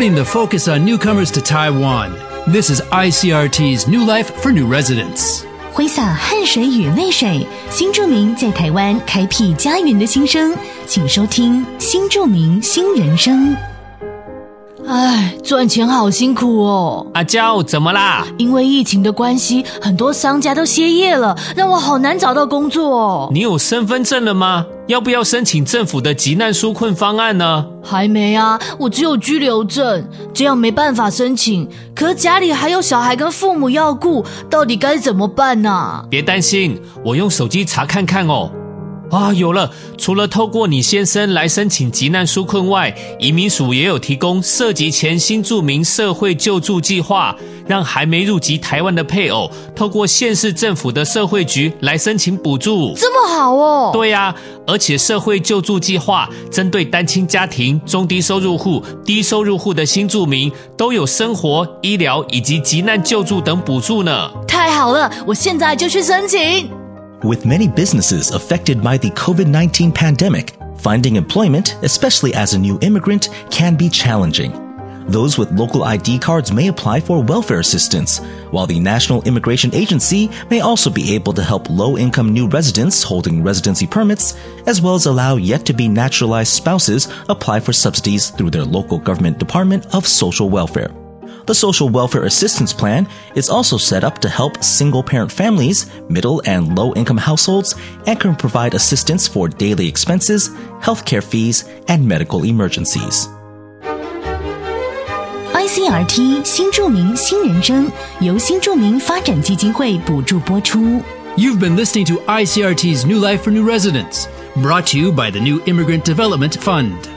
putting the focus on newcomers to Taiwan. This is ICRT's New Life for New Residents. 挥洒汗水与泪水，新住民在台湾开辟家园的心声，请收听《新住民新人生》。 唉，赚钱好辛苦哦。阿娇，怎么啦？因为疫情的关系，很多商家都歇业了，让我好难找到工作哦。你有身份证了吗？要不要申请政府的急难纾困方案呢？还没啊，我只有居留证，这样没办法申请。可是家里还有小孩跟父母要顾，到底该怎么办呢？别担心，我用手机查看看哦。啊，有了！除了透过你先生来申请急难纾困外，移民署也有提供涉及前新住民社会救助计划，让还没入籍台湾的配偶透过县市政府的社会局来申请补助。这么好哦！对呀，而且社会救助计划针对单亲家庭、中低收入户、低收入户的新住民，都有生活、医疗以及急难救助等补助呢。太好了，我现在就去申请。With many businesses affected by the COVID 19 pandemic, finding employment, especially as a new immigrant, can be challenging. Those with local ID cards may apply for welfare assistance, while the National Immigration Agency may also be able to help low income new residents holding residency permits, as well as allow yet to be naturalized spouses apply for subsidies through their local government Department of Social Welfare. The Social Welfare Assistance Plan is also set up to help single parent families, middle and low income households, and can provide assistance for daily expenses, healthcare fees, and medical emergencies. ICRT 新住民新人生由新住民发展基金会补助播出。You've been listening to ICRT's New Life for New Residents, brought to you by the New Immigrant Development Fund.